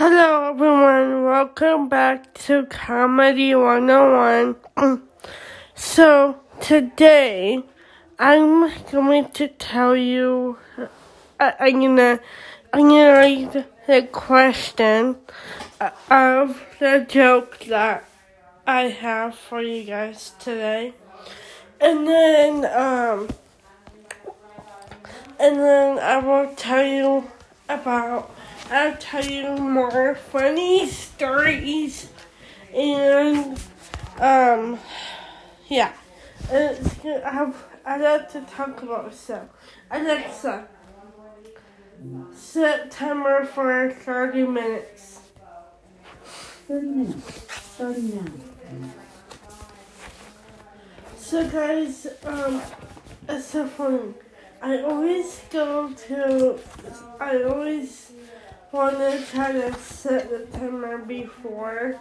Hello, everyone. Welcome back to Comedy 101. so, today I'm going to tell you, I, I'm gonna, I'm gonna read the question of the joke that I have for you guys today. And then, um, and then I will tell you about I'll tell you more funny stories and um yeah. Gonna have I like to talk about so Alexa set timer for thirty minutes. Thirty minutes. Starting now. So guys, um it's so funny. I always go to I always want to try to set the timer before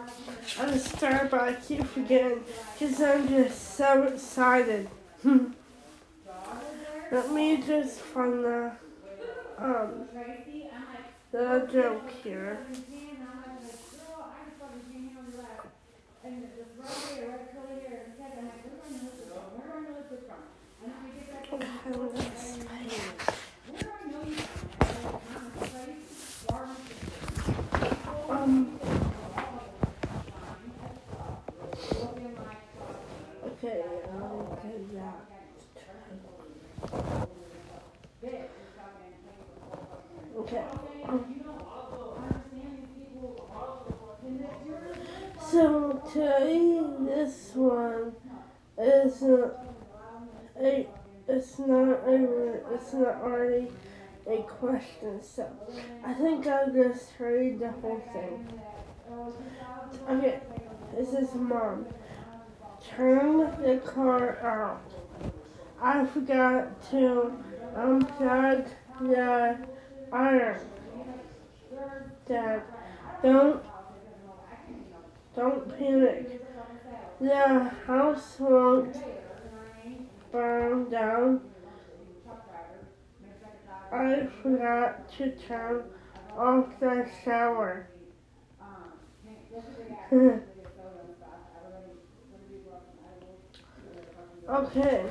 I start, but I keep forgetting because I'm just so excited. Let me just find the um the joke here. Um, okay, I'll get that. Okay. So today, this one is a, a it's not a, it's not already a question. So I think I'll just read the whole thing. Okay, this is mom. Turn the car out. I forgot to unplug the iron. Dad, don't don't panic. The house won't burn down. I forgot to turn off the shower. okay.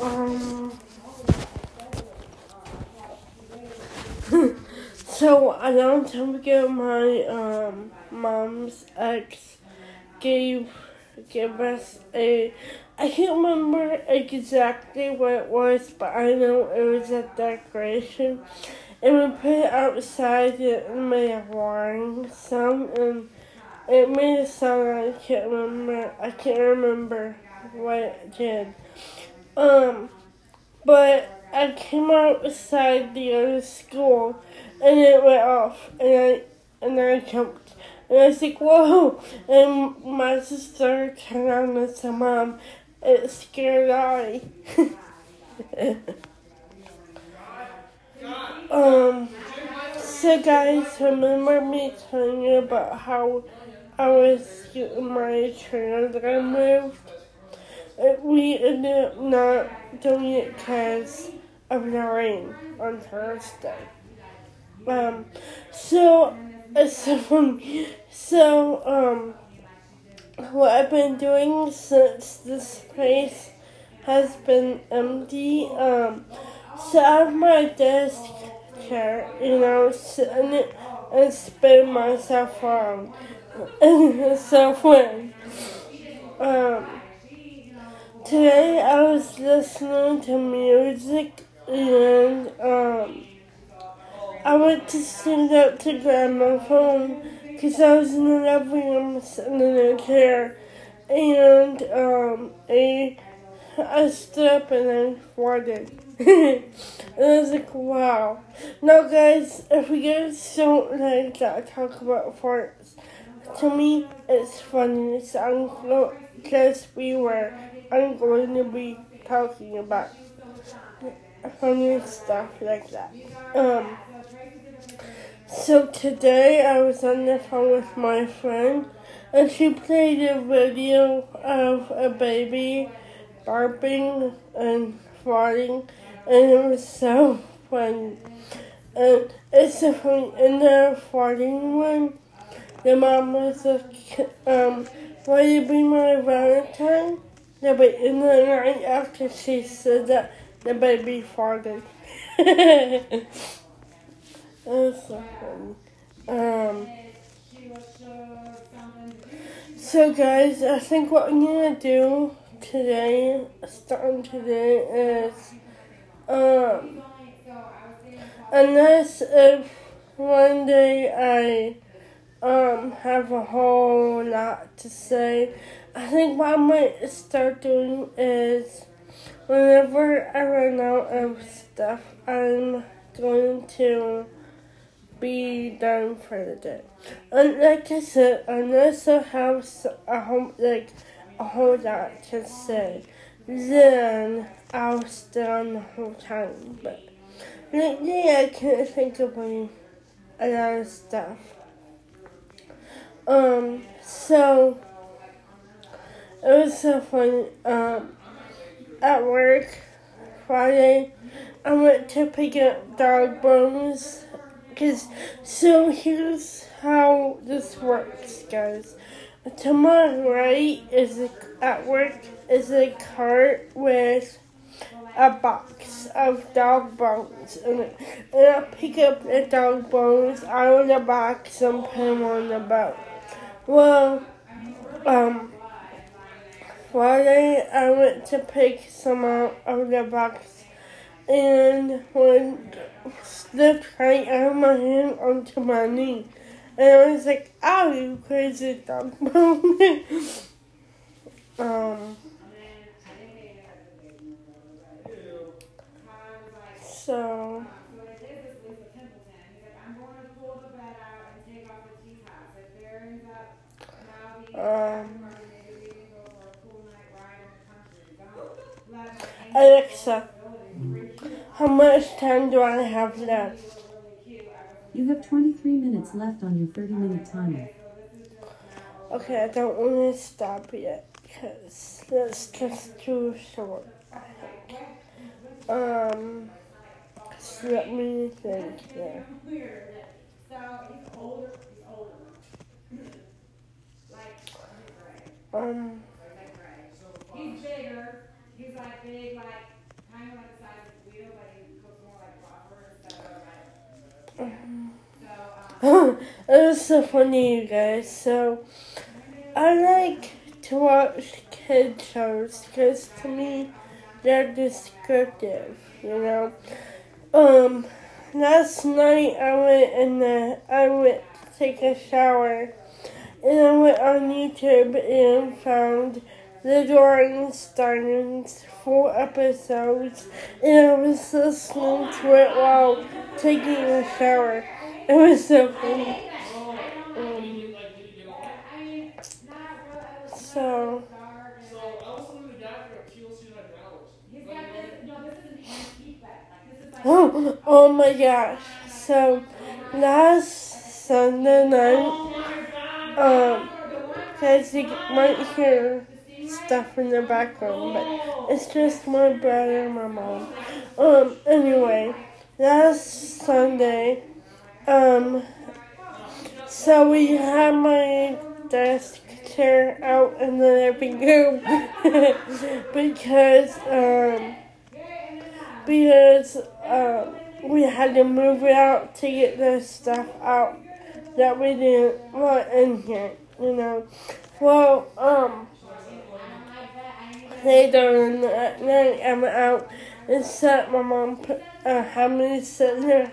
Um. so I don't forget my um mom's ex gave gave us a I can't remember exactly what it was, but I know it was a decoration. And we put it outside and made a whirring sound and it made a sound I can't remember I can't remember what it did. Um but I came outside the other school and it went off and I and I jumped and I was like, whoa! And my sister turned and said, Mom, it scared I. um, so guys, remember me telling you about how I was getting my trailer moved? We ended up not doing it because of the rain on Thursday. Um, so, so, so, um, what I've been doing since this place has been empty, um, so I have my desk chair, you know, sit in it and spin myself around. so when, um, today I was listening to music and, um, I went to stand up to grab my phone because I was in the room sitting in a chair and um, I, I stood up and I farted. and I was like, wow. Now, guys, if you guys don't like that I talk about farts, to me, it's funny. So I'm go- just beware. I'm going to be talking about funny stuff like that. Um. So today I was on the phone with my friend and she played a video of a baby barking and farting and it was so funny. And it's the funny in the farting one. The mom was like, um, will you be my Valentine? Yeah, but in the night after she said that, the baby farted. it was so funny. Um, so guys, I think what I'm gonna do today, starting today, is um, unless if one day I um have a whole lot to say, I think what I might start doing is whenever I run out of stuff, I'm going to be done for the day. And like I said, I I have a whole like a whole lot to say, then I'll stay on the whole time. But lately, I can't think of a lot of stuff. Um, so it was so fun. Um, at work Friday, I went to pick up dog bones. Cause so here's how this works, guys. To my right is a, at work is a cart with a box of dog bones. And I pick up the dog bones out of the box and put them on the boat. Well, um, Friday I went to pick some out of the box and one slipped right out of my hand onto my knee. And I was like, ow, you crazy dog um, so, um, Alexa, how much time do I have left? You have 23 minutes left on your 30 minute timer. Okay, I don't want to stop yet because that's just too short. I think. Um, so let me think here. Um, He's bigger. He's like big, like kind of like the size of Guido, but he looks more like Robert instead of like. So um, it was so funny, you guys. So, I like to watch kid shows because to me, they're descriptive, you know. Um, last night I went in the, I went to take a shower and I went on YouTube and found the Drawing Startings full episodes and I was listening to it while taking a shower. It was so funny. Um, so, So I was one of the guys that TLC like hours. he's got this. No, this is an antique bed. Like this is like. oh, oh my gosh. So, last Sunday night, um, guys, you might hear stuff in the background, but it's just my brother and my mom. Um, anyway, last Sunday, um, so we had my desk chair out in the living room because, um, because, um, we had to move it out to get the stuff out that we didn't want in here, you know. Well, um, later in the night, I'm out and set my mom put, uh, had me sitting there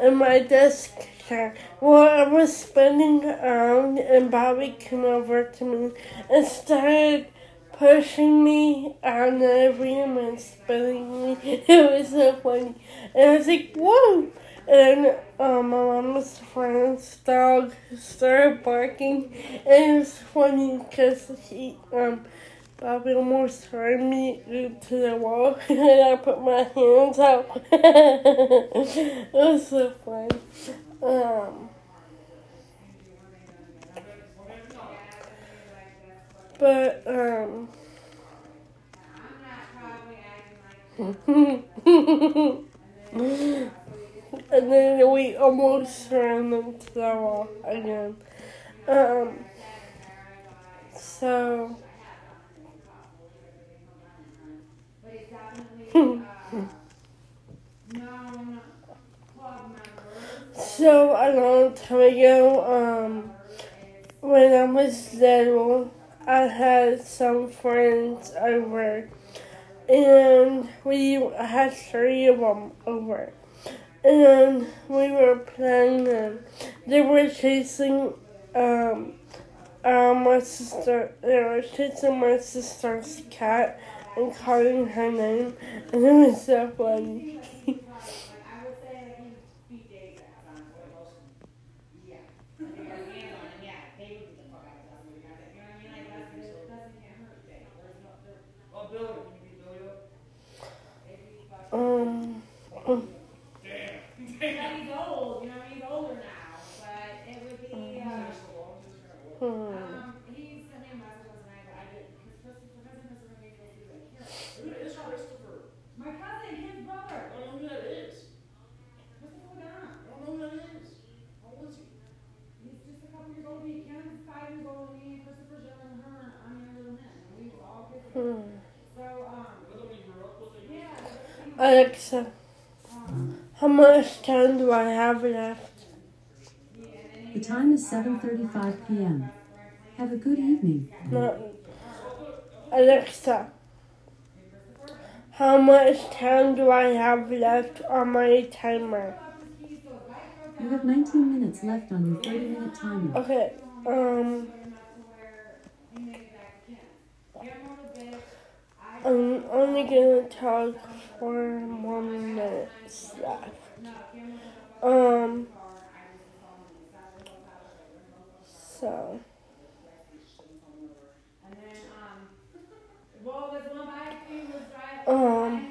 in my desk chair. Well, I was spinning around and Bobby came over to me and started pushing me of the room and spinning me. It was so funny. And I was like, whoa! And um, my mom's friend's dog started barking. And it was funny because he, um, Bobby almost threw me into the wall. and I put my hands out. it was so fun. Um, but, um, and then we almost ran into the wall again. Um, so, so a long time ago, um, when I was little, I had some friends over, and we had three of them over, and we were playing, and they were chasing, um, uh, my sister, they were chasing my sister's cat and calling her name, and it was so funny. I would say like he beat Dave ass on it. Yeah. Because hands on him, yeah, Dave would beat the fuck out of Dustin. You know what I mean? Like Dustin, Dustin can't hurt Dave. There's no, there, Oh, Billy, can you beat Billy up? Dave beats fuck. Um, Damn. Yeah, he's old, you know, he's older now, but it would be, uh, hmm. um, he sent me a message last night, but I didn't, because Christopher, cousin Christopher made me do it. Here, Who is Christopher? my cousin, his I brother, don't know who that is. Christopher Wadana. I don't know who that is. How old is he? He's just a couple years older, he, Kevin's five years older than me, and Christopher's younger than her, I'm younger than him, and we was all kids. Hmm. So, um, I thought we grew up with him. yeah, he- Alexa, how much time do I have left? yeah, and then The time is 7:35 p.m. Have a good evening. No. Alexa, how much time do I have left on my timer? You have 19 minutes left on your 30-minute timer. Okay, um, I'm only gonna talk one minutes left. Um, so, um,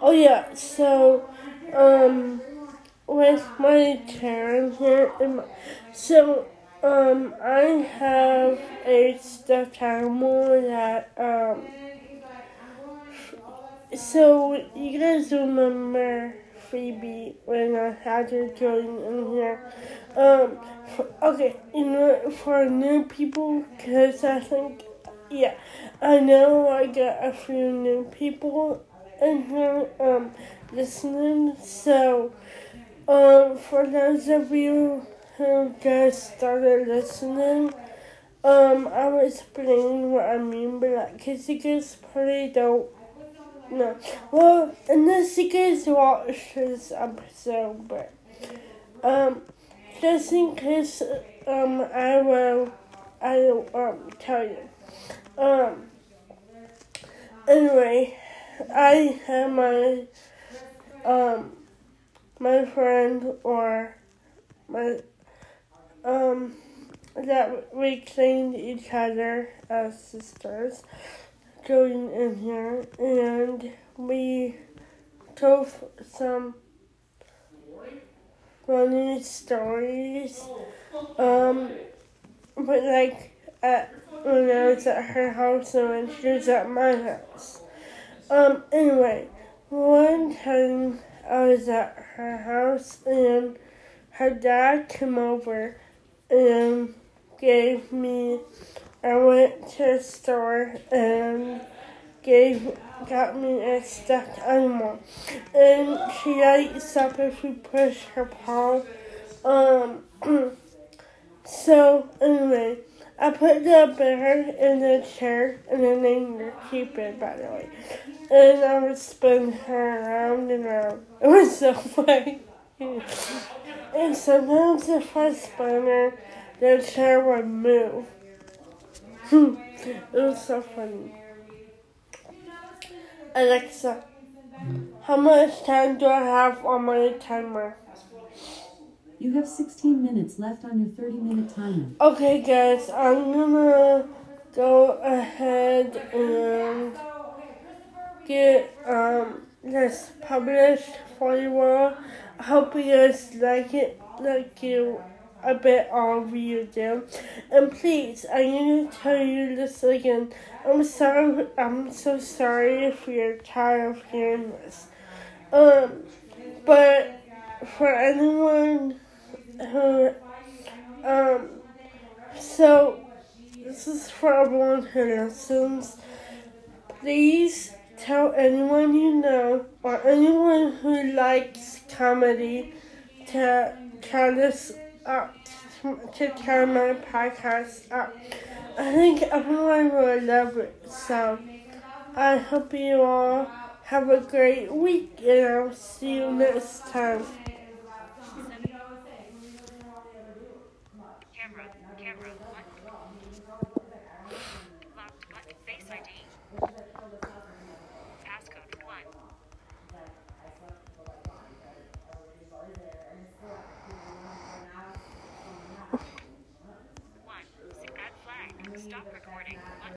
oh yeah, so, um, with my in my, so, um, I have a stuffed animal that, um, So you guys remember Phoebe when I had her join in here? Um, okay, you know, for new people, because I think, yeah, I know I got a few new people in here um listening. So, um, for those of you who just started listening. Um, I will explain what I mean by that, because you guys probably don't know. Well, unless you guys watch this episode, but um, just in case, um, I will, I will um tell you. Um. Anyway, I have my um my friend or my um that we claimed each other as sisters going in here and we told some funny stories. Um, but like at when I was at her house and when she was at my house. Um, anyway, one time I was at her house and her dad came over and gave me I went to the store and gave got me a stuffed animal. And she lights up if you push her paw. Um so anyway, I put the bear in the chair and then named her Cupid by the way. And I would spin her around and around. It was so funny. and sometimes if I spun her, the chair would move. it was so funny. Alexa, how much time do I have on my timer? You have 16 minutes left on your 30-minute timer. Okay, guys, I'm gonna go ahead and get um this published for you all. I hope you guys like it, like you a bit of you do. And please, I'm gonna tell you this again. I'm sorry. I'm so sorry if you're tired of hearing this. Um, but for anyone who, um, so this is for everyone who listens. Please tell anyone you know or anyone who likes comedy to count this up, to, to count my podcast up. I think everyone will love it. So I hope you all have a great week and I'll see you next time.